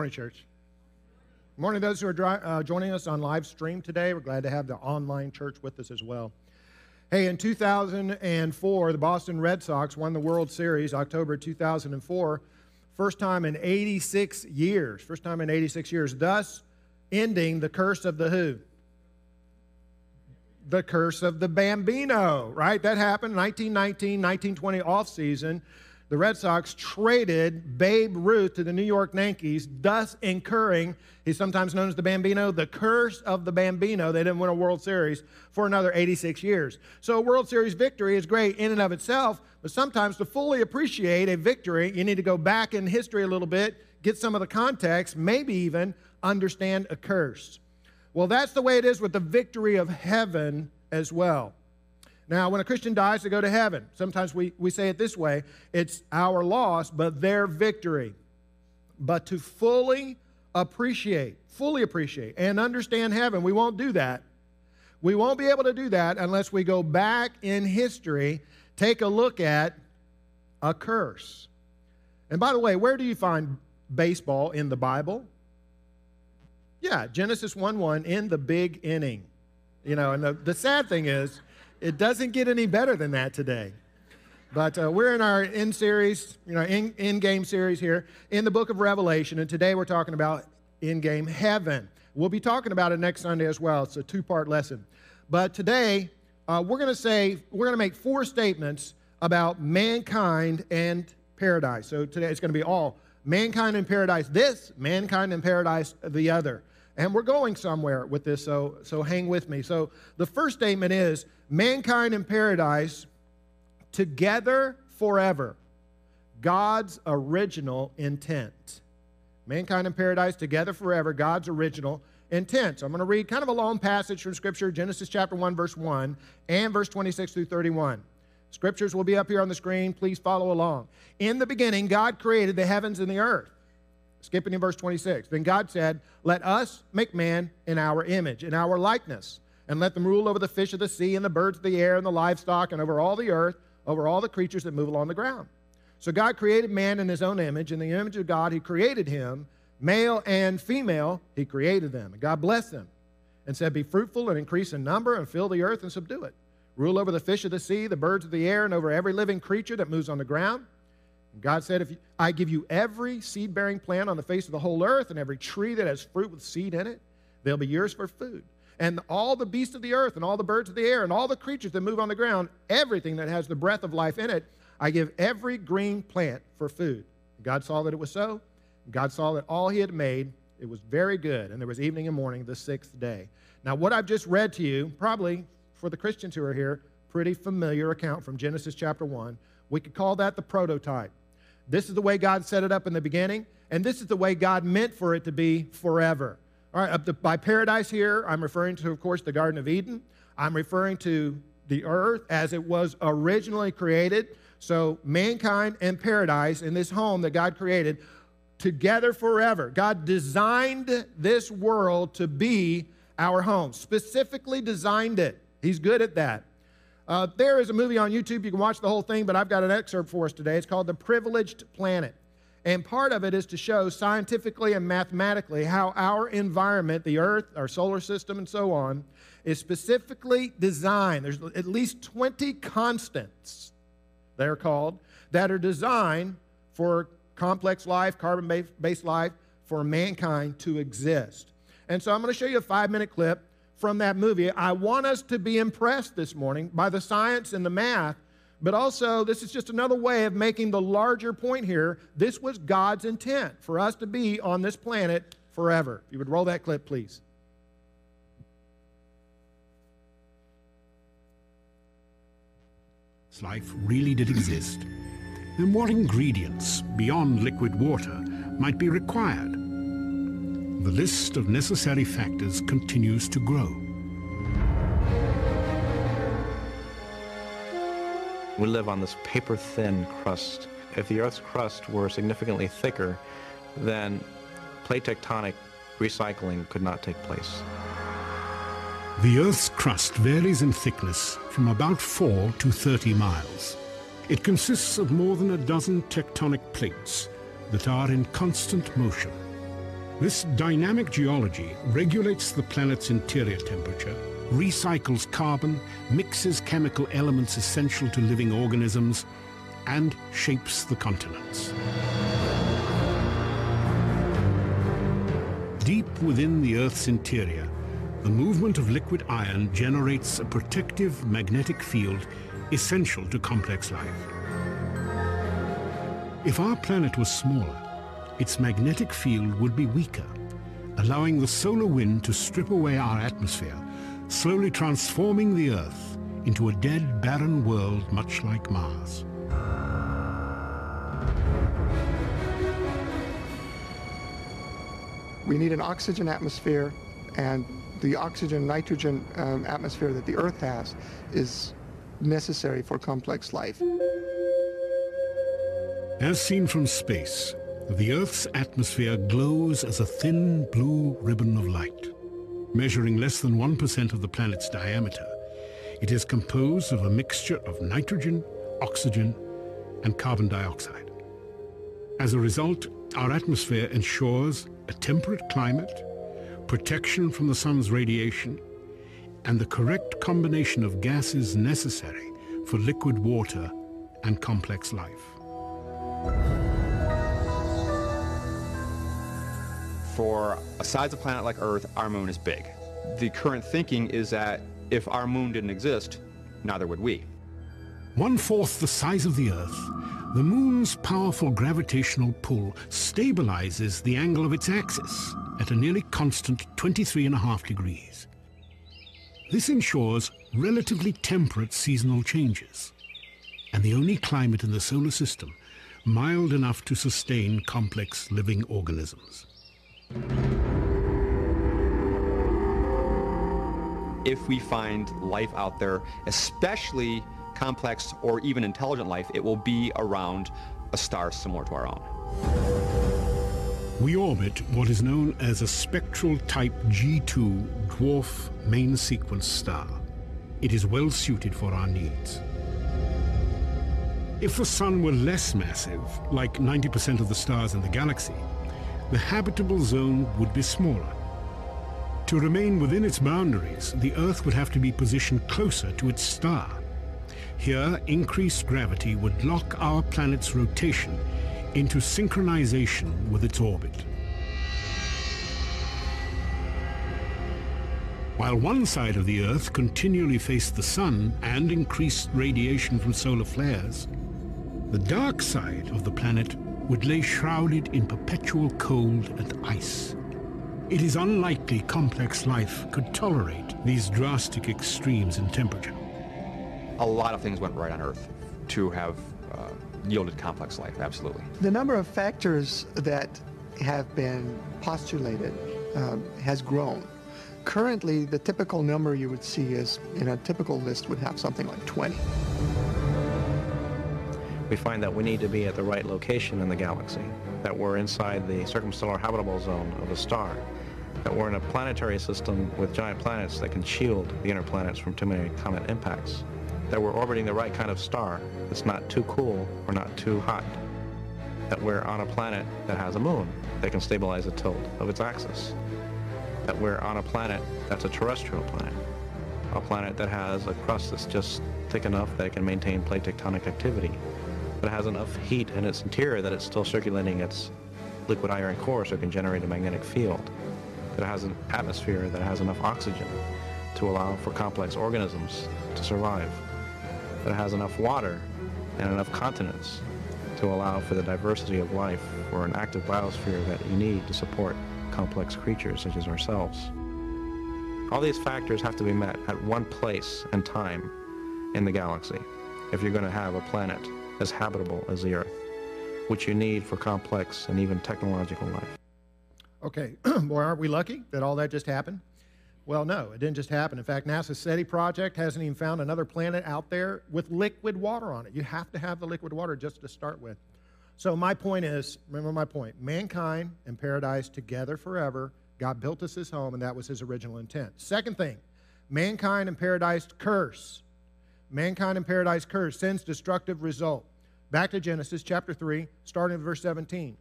Morning, church. Good morning, those who are dri- uh, joining us on live stream today. We're glad to have the online church with us as well. Hey, in 2004, the Boston Red Sox won the World Series, October 2004. First time in 86 years. First time in 86 years, thus ending the curse of the who? The curse of the Bambino, right? That happened 1919, 1920 off season the Red Sox traded Babe Ruth to the New York Yankees, thus incurring, he's sometimes known as the Bambino, the curse of the Bambino. They didn't win a World Series for another 86 years. So a World Series victory is great in and of itself, but sometimes to fully appreciate a victory, you need to go back in history a little bit, get some of the context, maybe even understand a curse. Well, that's the way it is with the victory of heaven as well. Now, when a Christian dies to go to heaven, sometimes we, we say it this way it's our loss, but their victory. But to fully appreciate, fully appreciate, and understand heaven, we won't do that. We won't be able to do that unless we go back in history, take a look at a curse. And by the way, where do you find baseball in the Bible? Yeah, Genesis 1 1 in the big inning. You know, and the, the sad thing is, it doesn't get any better than that today. But uh, we're in our end series, you know, in, in game series here in the book of Revelation, and today we're talking about in game heaven. We'll be talking about it next Sunday as well. It's a two part lesson. But today, uh, we're going to say, we're going to make four statements about mankind and paradise. So today it's going to be all mankind and paradise this, mankind and paradise the other. And we're going somewhere with this, so, so hang with me. So the first statement is mankind in paradise together forever. God's original intent. Mankind in paradise together forever, God's original intent. So I'm going to read kind of a long passage from Scripture, Genesis chapter 1, verse 1, and verse 26 through 31. Scriptures will be up here on the screen. Please follow along. In the beginning, God created the heavens and the earth. Skipping in verse 26. Then God said, Let us make man in our image, in our likeness, and let them rule over the fish of the sea and the birds of the air and the livestock and over all the earth, over all the creatures that move along the ground. So God created man in his own image. In the image of God, he created him. Male and female, he created them. And God blessed them and said, Be fruitful and increase in number and fill the earth and subdue it. Rule over the fish of the sea, the birds of the air, and over every living creature that moves on the ground. God said, If I give you every seed bearing plant on the face of the whole earth and every tree that has fruit with seed in it, they'll be yours for food. And all the beasts of the earth and all the birds of the air and all the creatures that move on the ground, everything that has the breath of life in it, I give every green plant for food. God saw that it was so. God saw that all he had made, it was very good. And there was evening and morning the sixth day. Now, what I've just read to you, probably for the Christians who are here, pretty familiar account from Genesis chapter 1. We could call that the prototype. This is the way God set it up in the beginning, and this is the way God meant for it to be forever. All right, to, by paradise here, I'm referring to, of course, the Garden of Eden. I'm referring to the earth as it was originally created. So, mankind and paradise in this home that God created together forever. God designed this world to be our home, specifically designed it. He's good at that. Uh, there is a movie on YouTube. You can watch the whole thing, but I've got an excerpt for us today. It's called The Privileged Planet. And part of it is to show scientifically and mathematically how our environment, the Earth, our solar system, and so on, is specifically designed. There's at least 20 constants, they're called, that are designed for complex life, carbon based life, for mankind to exist. And so I'm going to show you a five minute clip from that movie. I want us to be impressed this morning by the science and the math, but also this is just another way of making the larger point here. This was God's intent for us to be on this planet forever. If you would roll that clip, please. life really did exist, then what ingredients beyond liquid water might be required? The list of necessary factors continues to grow. We live on this paper-thin crust. If the Earth's crust were significantly thicker, then plate tectonic recycling could not take place. The Earth's crust varies in thickness from about 4 to 30 miles. It consists of more than a dozen tectonic plates that are in constant motion. This dynamic geology regulates the planet's interior temperature, recycles carbon, mixes chemical elements essential to living organisms, and shapes the continents. Deep within the Earth's interior, the movement of liquid iron generates a protective magnetic field essential to complex life. If our planet was smaller, its magnetic field would be weaker, allowing the solar wind to strip away our atmosphere, slowly transforming the Earth into a dead, barren world much like Mars. We need an oxygen atmosphere, and the oxygen-nitrogen um, atmosphere that the Earth has is necessary for complex life. As seen from space, the Earth's atmosphere glows as a thin blue ribbon of light. Measuring less than 1% of the planet's diameter, it is composed of a mixture of nitrogen, oxygen, and carbon dioxide. As a result, our atmosphere ensures a temperate climate, protection from the sun's radiation, and the correct combination of gases necessary for liquid water and complex life. For a size of planet like Earth, our moon is big. The current thinking is that if our moon didn't exist, neither would we. One-fourth the size of the Earth, the moon's powerful gravitational pull stabilizes the angle of its axis at a nearly constant 23.5 degrees. This ensures relatively temperate seasonal changes, and the only climate in the solar system mild enough to sustain complex living organisms. If we find life out there, especially complex or even intelligent life, it will be around a star similar to our own. We orbit what is known as a spectral type G2 dwarf main sequence star. It is well suited for our needs. If the Sun were less massive, like 90% of the stars in the galaxy, the habitable zone would be smaller. To remain within its boundaries, the Earth would have to be positioned closer to its star. Here, increased gravity would lock our planet's rotation into synchronization with its orbit. While one side of the Earth continually faced the Sun and increased radiation from solar flares, the dark side of the planet would lay shrouded in perpetual cold and ice. It is unlikely complex life could tolerate these drastic extremes in temperature. A lot of things went right on Earth to have uh, yielded complex life, absolutely. The number of factors that have been postulated um, has grown. Currently, the typical number you would see is, in a typical list, would have something like 20 we find that we need to be at the right location in the galaxy, that we're inside the circumstellar habitable zone of a star, that we're in a planetary system with giant planets that can shield the inner planets from too many comet impacts, that we're orbiting the right kind of star that's not too cool or not too hot, that we're on a planet that has a moon that can stabilize the tilt of its axis, that we're on a planet that's a terrestrial planet, a planet that has a crust that's just thick enough that it can maintain plate tectonic activity, but it has enough heat in its interior that it's still circulating its liquid iron core so it can generate a magnetic field. That it has an atmosphere that has enough oxygen to allow for complex organisms to survive. That it has enough water and enough continents to allow for the diversity of life or an active biosphere that you need to support complex creatures such as ourselves. All these factors have to be met at one place and time in the galaxy if you're going to have a planet as habitable as the Earth, which you need for complex and even technological life. Okay, boy, aren't we lucky that all that just happened? Well, no, it didn't just happen. In fact, NASA's SETI project hasn't even found another planet out there with liquid water on it. You have to have the liquid water just to start with. So, my point is remember my point mankind and paradise together forever. God built us his home, and that was his original intent. Second thing, mankind and paradise curse. Mankind in paradise curse, sin's destructive result. Back to Genesis chapter 3, starting at verse 17.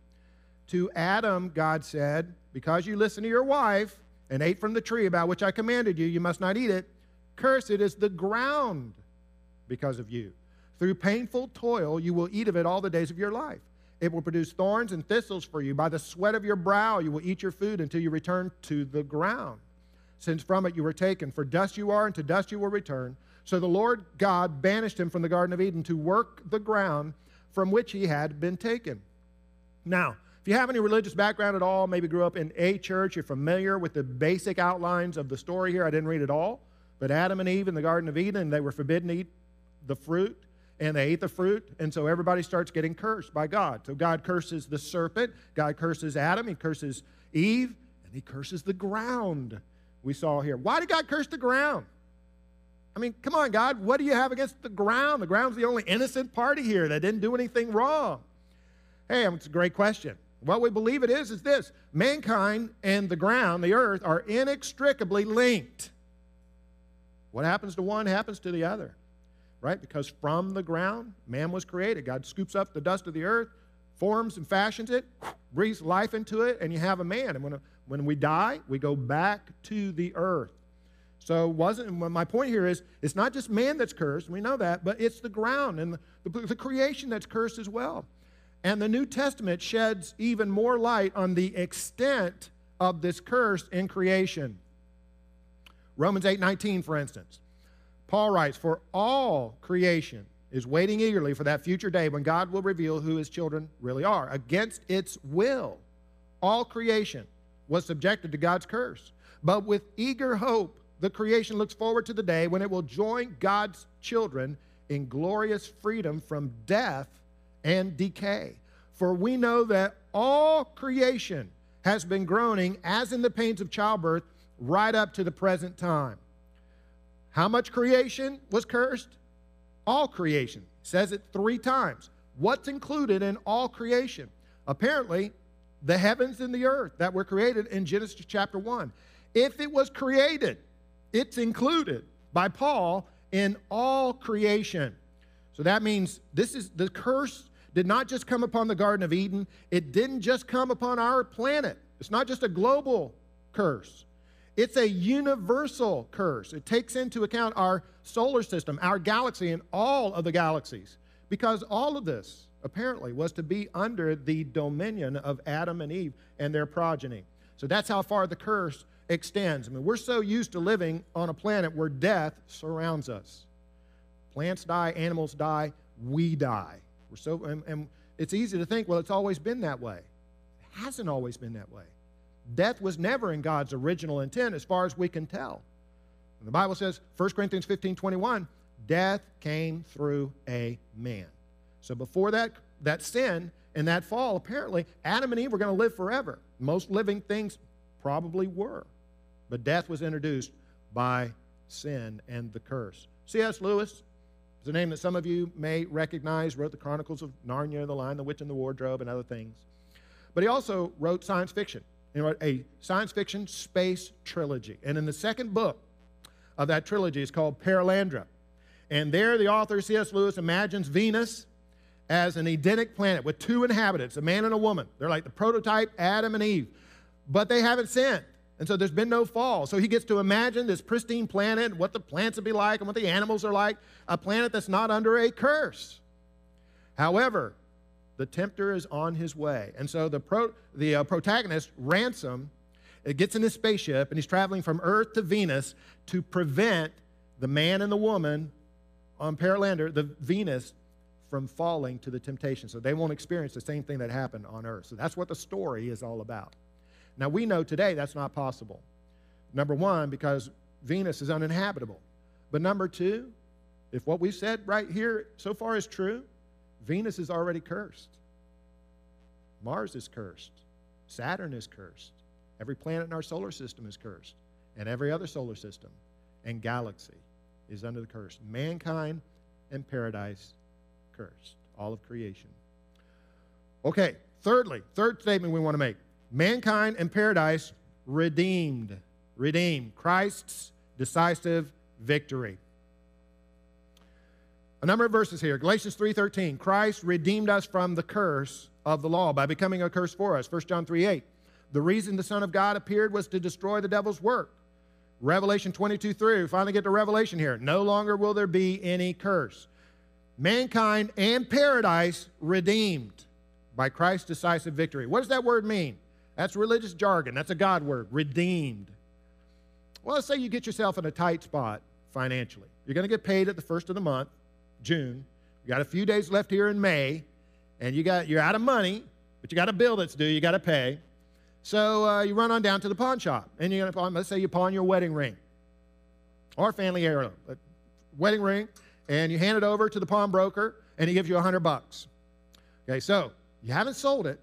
to Adam, God said, Because you listened to your wife and ate from the tree about which I commanded you, you must not eat it. Cursed is the ground because of you. Through painful toil, you will eat of it all the days of your life. It will produce thorns and thistles for you. By the sweat of your brow, you will eat your food until you return to the ground, since from it you were taken. For dust you are, and to dust you will return. So the Lord God banished him from the Garden of Eden to work the ground from which he had been taken. Now, if you have any religious background at all, maybe grew up in a church, you're familiar with the basic outlines of the story here. I didn't read it all, but Adam and Eve in the Garden of Eden, they were forbidden to eat the fruit and they ate the fruit, and so everybody starts getting cursed by God. So God curses the serpent, God curses Adam, He curses Eve, and He curses the ground. We saw here. Why did God curse the ground? I mean, come on, God, what do you have against the ground? The ground's the only innocent party here that didn't do anything wrong. Hey, um, it's a great question. What we believe it is is this mankind and the ground, the earth, are inextricably linked. What happens to one happens to the other right? Because from the ground, man was created. God scoops up the dust of the earth, forms and fashions it, breathes life into it, and you have a man. And when, when we die, we go back to the earth. So wasn't my point here is it's not just man that's cursed, we know that, but it's the ground and the, the, the creation that's cursed as well. And the New Testament sheds even more light on the extent of this curse in creation. Romans 8:19 for instance. Paul writes, For all creation is waiting eagerly for that future day when God will reveal who his children really are. Against its will, all creation was subjected to God's curse. But with eager hope, the creation looks forward to the day when it will join God's children in glorious freedom from death and decay. For we know that all creation has been groaning as in the pains of childbirth right up to the present time. How much creation was cursed? All creation. Says it three times. What's included in all creation? Apparently, the heavens and the earth that were created in Genesis chapter 1. If it was created, it's included by Paul in all creation. So that means this is the curse did not just come upon the Garden of Eden, it didn't just come upon our planet. It's not just a global curse. It's a universal curse. It takes into account our solar system, our galaxy, and all of the galaxies. Because all of this, apparently, was to be under the dominion of Adam and Eve and their progeny. So that's how far the curse extends. I mean, we're so used to living on a planet where death surrounds us. Plants die, animals die, we die. We're so, and, and it's easy to think, well, it's always been that way. It hasn't always been that way. Death was never in God's original intent as far as we can tell. And the Bible says, 1 Corinthians 15 21, death came through a man. So before that, that sin and that fall, apparently, Adam and Eve were going to live forever. Most living things probably were. But death was introduced by sin and the curse. C.S. Lewis is a name that some of you may recognize, wrote the Chronicles of Narnia, The Lion, the Witch, and the Wardrobe, and other things. But he also wrote science fiction you know, a science fiction space trilogy. And in the second book of that trilogy is called Perelandra. And there the author, C.S. Lewis, imagines Venus as an Edenic planet with two inhabitants, a man and a woman. They're like the prototype Adam and Eve. But they haven't sinned. And so there's been no fall. So he gets to imagine this pristine planet, what the plants would be like, and what the animals are like, a planet that's not under a curse. However, the tempter is on his way. And so the, pro, the uh, protagonist, Ransom, gets in his spaceship and he's traveling from Earth to Venus to prevent the man and the woman on Perelandra, the Venus, from falling to the temptation. So they won't experience the same thing that happened on Earth. So that's what the story is all about. Now we know today that's not possible. Number one, because Venus is uninhabitable. But number two, if what we said right here so far is true, Venus is already cursed. Mars is cursed. Saturn is cursed. Every planet in our solar system is cursed. And every other solar system and galaxy is under the curse. Mankind and paradise cursed. All of creation. Okay, thirdly, third statement we want to make mankind and paradise redeemed. Redeemed. Christ's decisive victory. A number of verses here. Galatians 3:13. Christ redeemed us from the curse of the law by becoming a curse for us. 1 John 3:8. The reason the Son of God appeared was to destroy the devil's work. Revelation 22 3. We finally get to Revelation here. No longer will there be any curse. Mankind and paradise redeemed by Christ's decisive victory. What does that word mean? That's religious jargon. That's a God word. Redeemed. Well, let's say you get yourself in a tight spot financially. You're going to get paid at the first of the month, June. You got a few days left here in May, and you got you're out of money, but you got a bill that's due. You got to pay. So uh, you run on down to the pawn shop, and you're gonna let's say you pawn your wedding ring or family heirloom, wedding ring, and you hand it over to the pawnbroker, and he gives you a hundred bucks. Okay, so you haven't sold it,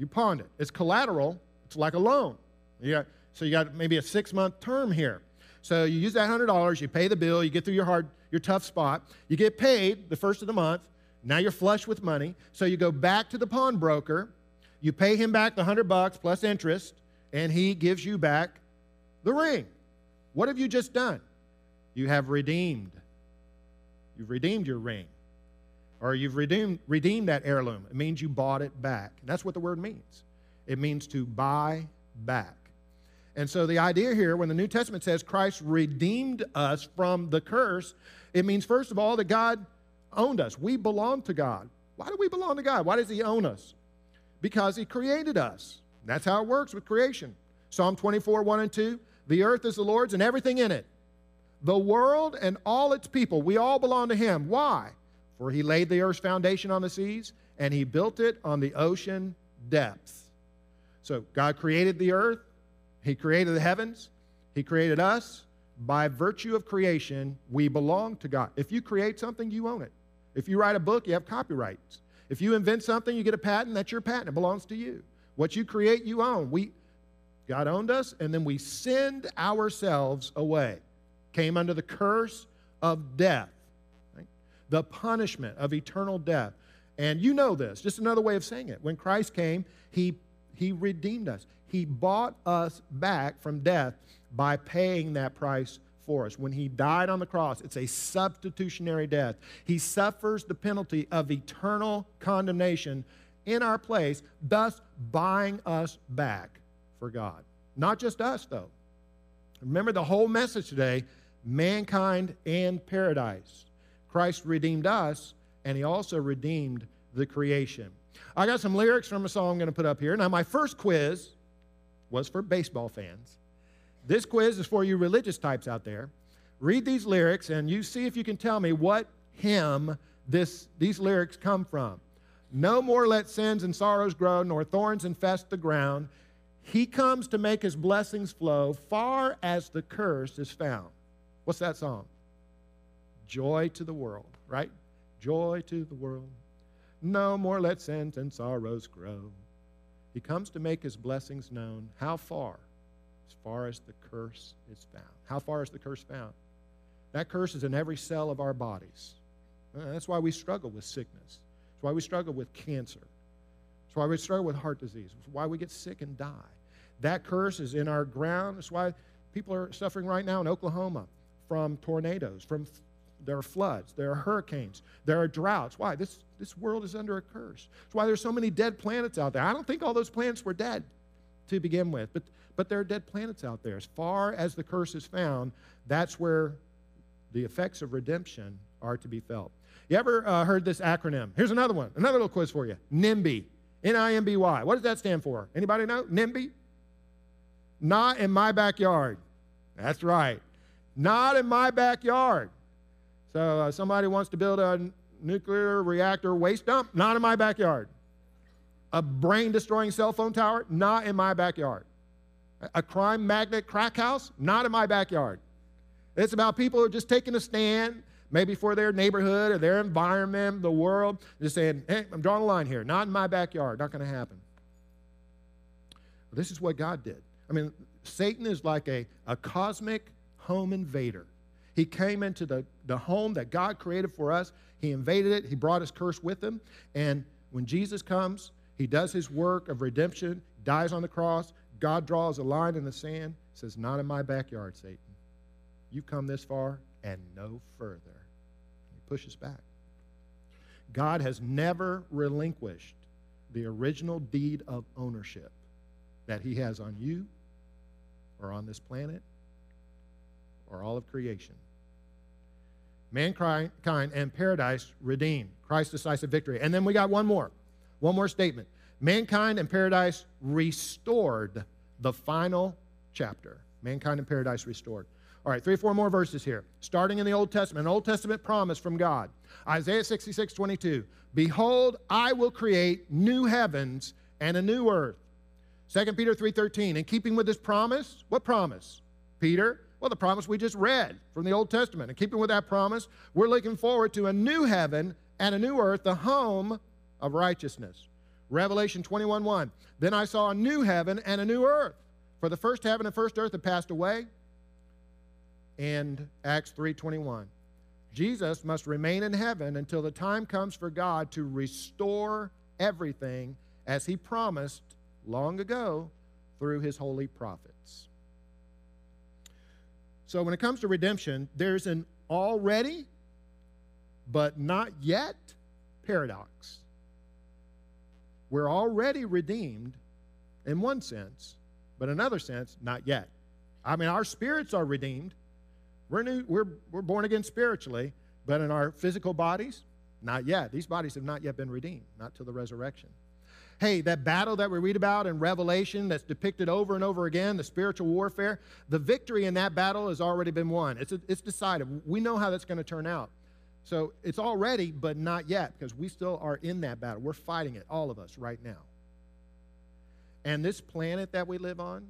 you pawned it. It's collateral. It's like a loan. You got, so you got maybe a six month term here. So you use that hundred dollars, you pay the bill, you get through your hard, your tough spot, you get paid the first of the month. Now you're flush with money. So you go back to the pawnbroker you pay him back the 100 bucks plus interest, and he gives you back the ring. What have you just done? You have redeemed. You've redeemed your ring. Or you've redeemed, redeemed that heirloom. It means you bought it back. That's what the word means. It means to buy back. And so the idea here, when the New Testament says Christ redeemed us from the curse, it means, first of all, that God owned us. We belong to God. Why do we belong to God? Why does He own us? Because he created us. That's how it works with creation. Psalm 24, 1 and 2 The earth is the Lord's and everything in it. The world and all its people, we all belong to him. Why? For he laid the earth's foundation on the seas and he built it on the ocean depths. So God created the earth, he created the heavens, he created us. By virtue of creation, we belong to God. If you create something, you own it. If you write a book, you have copyrights. If you invent something, you get a patent, that's your patent. It belongs to you. What you create, you own. We, God owned us, and then we sinned ourselves away. Came under the curse of death? The punishment of eternal death. And you know this, just another way of saying it. When Christ came, he, he redeemed us. He bought us back from death by paying that price for us. When he died on the cross, it's a substitutionary death. He suffers the penalty of eternal condemnation in our place, thus buying us back for God. Not just us, though. Remember the whole message today mankind and paradise. Christ redeemed us, and he also redeemed the creation. I got some lyrics from a song I'm going to put up here. Now, my first quiz was for baseball fans. This quiz is for you religious types out there. Read these lyrics and you see if you can tell me what hymn this, these lyrics come from. No more let sins and sorrows grow, nor thorns infest the ground. He comes to make his blessings flow far as the curse is found. What's that song? Joy to the world, right? Joy to the world. No more let sins and sorrows grow. He comes to make his blessings known. How far? as far as the curse is found. How far is the curse found? That curse is in every cell of our bodies. Uh, that's why we struggle with sickness. That's why we struggle with cancer. That's why we struggle with heart disease. That's why we get sick and die. That curse is in our ground. That's why people are suffering right now in Oklahoma from tornadoes, from there are floods, there are hurricanes, there are droughts. Why? This, this world is under a curse. That's why there's so many dead planets out there. I don't think all those planets were dead to begin with, but but there are dead planets out there. As far as the curse is found, that's where the effects of redemption are to be felt. You ever uh, heard this acronym? Here's another one, another little quiz for you. NIMBY. N-I-M-B-Y. What does that stand for? Anybody know? NIMBY? Not in my backyard. That's right. Not in my backyard. So uh, somebody wants to build a nuclear reactor waste dump? Not in my backyard. A brain destroying cell phone tower? Not in my backyard. A crime magnet crack house? Not in my backyard. It's about people who are just taking a stand, maybe for their neighborhood or their environment, the world, just saying, hey, I'm drawing a line here. Not in my backyard. Not going to happen. This is what God did. I mean, Satan is like a, a cosmic home invader. He came into the, the home that God created for us. He invaded it. He brought his curse with him. And when Jesus comes, he does his work of redemption, dies on the cross, God draws a line in the sand, says, Not in my backyard, Satan. You've come this far and no further. He pushes back. God has never relinquished the original deed of ownership that he has on you or on this planet or all of creation. Mankind and paradise redeemed. Christ's decisive victory. And then we got one more. One more statement. Mankind and paradise restored the final chapter. Mankind and paradise restored. All right, three or four more verses here. Starting in the Old Testament, an Old Testament promise from God. Isaiah 66, 22. Behold, I will create new heavens and a new earth. 2 Peter 3:13. In keeping with this promise, what promise? Peter, well, the promise we just read from the Old Testament. And keeping with that promise, we're looking forward to a new heaven and a new earth, the home of righteousness. Revelation 21:1. Then I saw a new heaven and a new earth. For the first heaven and first earth had passed away. And Acts 3:21. Jesus must remain in heaven until the time comes for God to restore everything as he promised long ago through his holy prophets. So when it comes to redemption, there's an already but not yet paradox. We're already redeemed in one sense, but in another sense, not yet. I mean, our spirits are redeemed. We're, new, we're, we're born again spiritually, but in our physical bodies, not yet. These bodies have not yet been redeemed, not till the resurrection. Hey, that battle that we read about in Revelation that's depicted over and over again, the spiritual warfare, the victory in that battle has already been won. It's, it's decided. We know how that's going to turn out. So it's already, but not yet, because we still are in that battle. We're fighting it, all of us, right now. And this planet that we live on,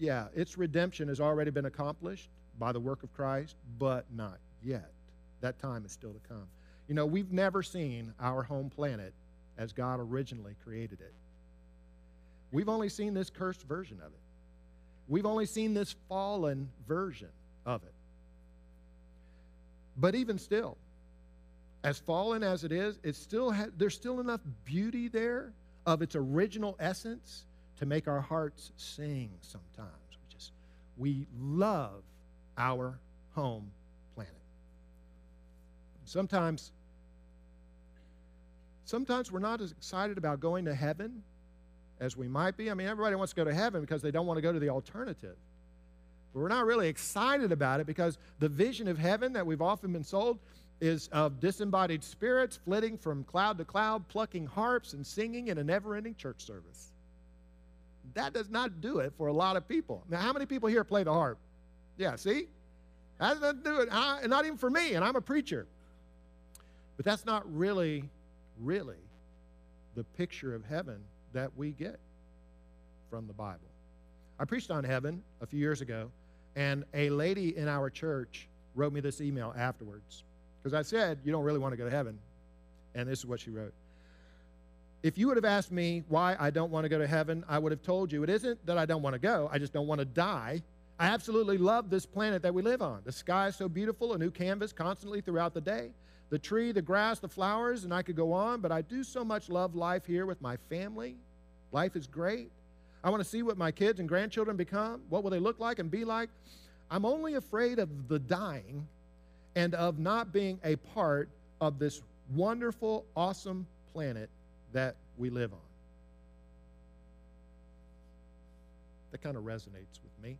yeah, its redemption has already been accomplished by the work of Christ, but not yet. That time is still to come. You know, we've never seen our home planet as God originally created it. We've only seen this cursed version of it. We've only seen this fallen version of it. But even still, as fallen as it is, it still ha- there's still enough beauty there of its original essence to make our hearts sing sometimes. We just we love our home planet. Sometimes sometimes we're not as excited about going to heaven as we might be. I mean, everybody wants to go to heaven because they don't want to go to the alternative. But we're not really excited about it because the vision of heaven that we've often been sold is of disembodied spirits flitting from cloud to cloud, plucking harps and singing in a never ending church service. That does not do it for a lot of people. Now, how many people here play the harp? Yeah, see? That doesn't do it. I, not even for me, and I'm a preacher. But that's not really really the picture of heaven that we get from the Bible. I preached on heaven a few years ago, and a lady in our church wrote me this email afterwards because I said, You don't really want to go to heaven. And this is what she wrote. If you would have asked me why I don't want to go to heaven, I would have told you it isn't that I don't want to go, I just don't want to die. I absolutely love this planet that we live on. The sky is so beautiful, a new canvas constantly throughout the day the tree, the grass, the flowers, and I could go on, but I do so much love life here with my family. Life is great. I want to see what my kids and grandchildren become. What will they look like and be like? I'm only afraid of the dying and of not being a part of this wonderful, awesome planet that we live on. That kind of resonates with me.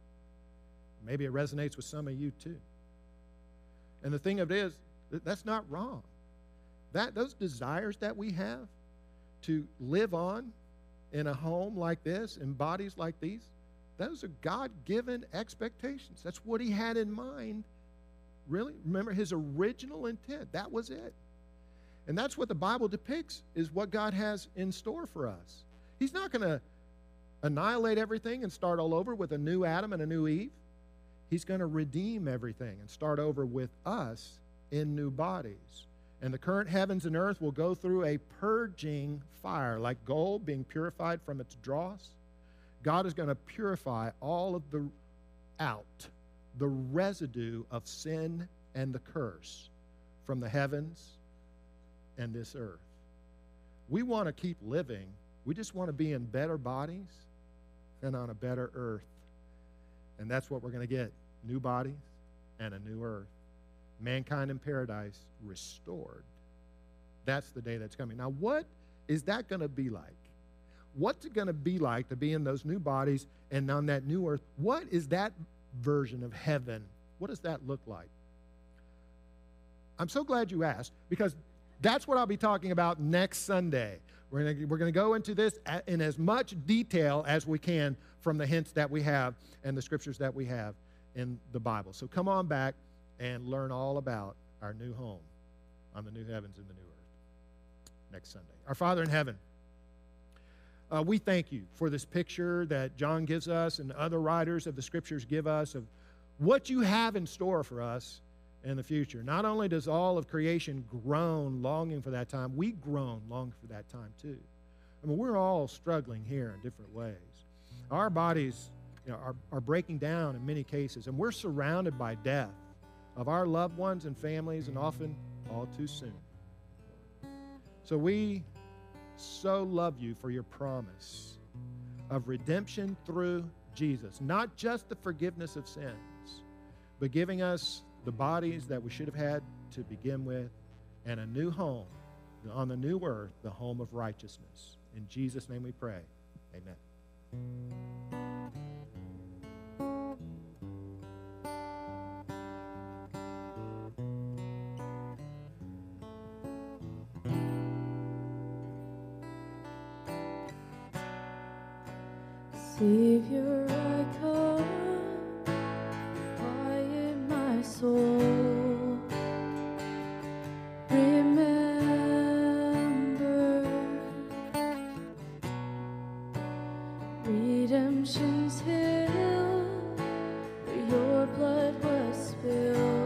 Maybe it resonates with some of you too. And the thing of it is, that's not wrong. That those desires that we have to live on in a home like this, in bodies like these, those are God-given expectations. That's what he had in mind. Really? Remember his original intent. That was it. And that's what the Bible depicts is what God has in store for us. He's not going to annihilate everything and start all over with a new Adam and a new Eve. He's going to redeem everything and start over with us in new bodies. And the current heavens and earth will go through a purging fire, like gold being purified from its dross. God is going to purify all of the out, the residue of sin and the curse from the heavens and this earth. We want to keep living. We just want to be in better bodies and on a better earth. And that's what we're going to get new bodies and a new earth. Mankind in paradise restored. That's the day that's coming. Now, what is that going to be like? What's it going to be like to be in those new bodies and on that new earth? What is that version of heaven? What does that look like? I'm so glad you asked because that's what I'll be talking about next Sunday. We're going to, we're going to go into this in as much detail as we can from the hints that we have and the scriptures that we have in the Bible. So come on back and learn all about our new home on the new heavens and the new earth next Sunday. Our Father in heaven, uh, we thank you for this picture that John gives us and other writers of the scriptures give us of what you have in store for us in the future. Not only does all of creation groan longing for that time, we groan longing for that time too. I mean, we're all struggling here in different ways. Our bodies you know, are, are breaking down in many cases, and we're surrounded by death of our loved ones and families, and often all too soon. So we so love you for your promise of redemption through Jesus, not just the forgiveness of sins, but giving us the bodies that we should have had to begin with, and a new home on the new earth, the home of righteousness. In Jesus' name we pray. Amen. Savior, I come, quiet my soul. Remember, redemption's hill, where your blood was spilled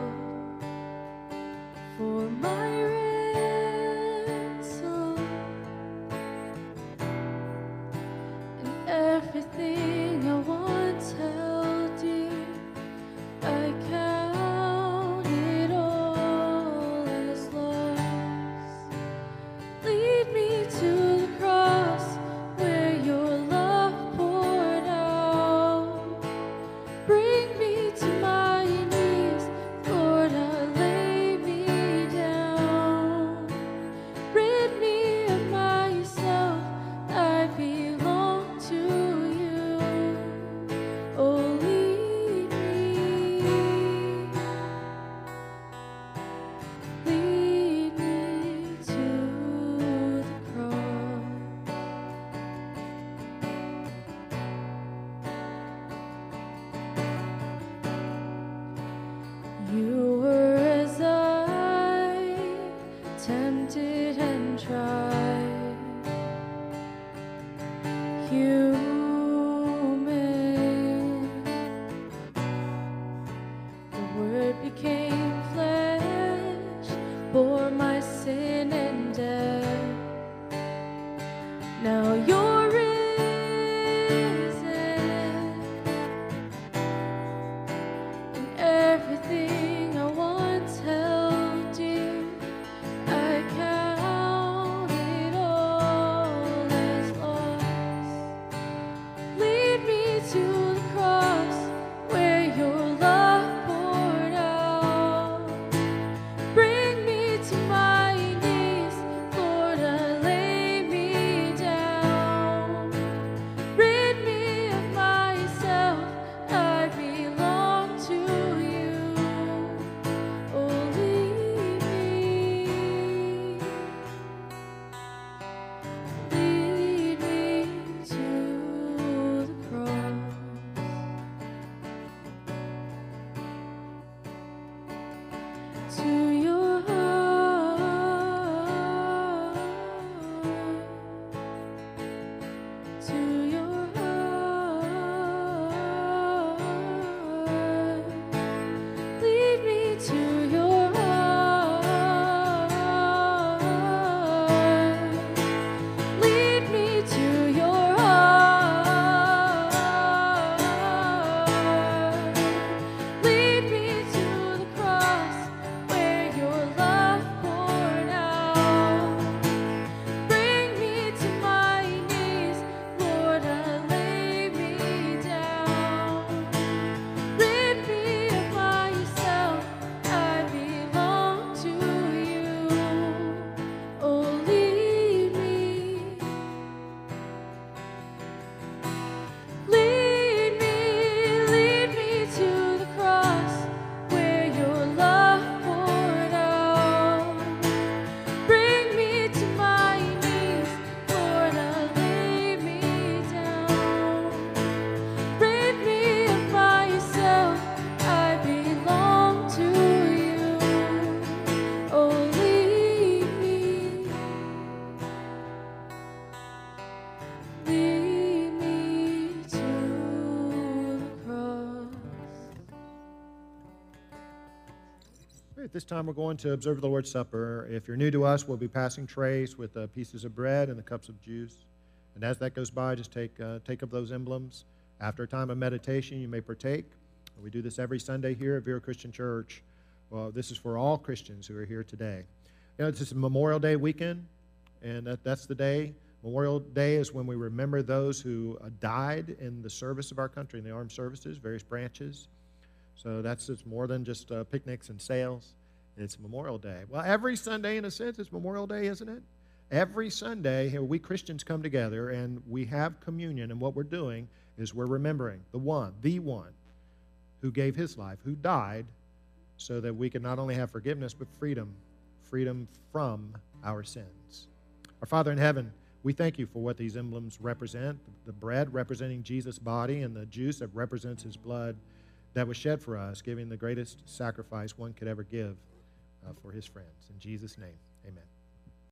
This time, we're going to observe the Lord's Supper. If you're new to us, we'll be passing trays with uh, pieces of bread and the cups of juice. And as that goes by, just take, uh, take up those emblems. After a time of meditation, you may partake. We do this every Sunday here at Vera Christian Church. Well, this is for all Christians who are here today. You know, it's Memorial Day weekend, and that, that's the day. Memorial Day is when we remember those who uh, died in the service of our country, in the armed services, various branches. So that's it's more than just uh, picnics and sales. It's Memorial Day. Well, every Sunday, in a sense, it's Memorial Day, isn't it? Every Sunday, we Christians come together and we have communion, and what we're doing is we're remembering the one, the one, who gave his life, who died, so that we can not only have forgiveness but freedom, freedom from our sins. Our Father in heaven, we thank you for what these emblems represent the bread representing Jesus' body, and the juice that represents his blood that was shed for us, giving the greatest sacrifice one could ever give uh, for his friends. In Jesus' name, amen.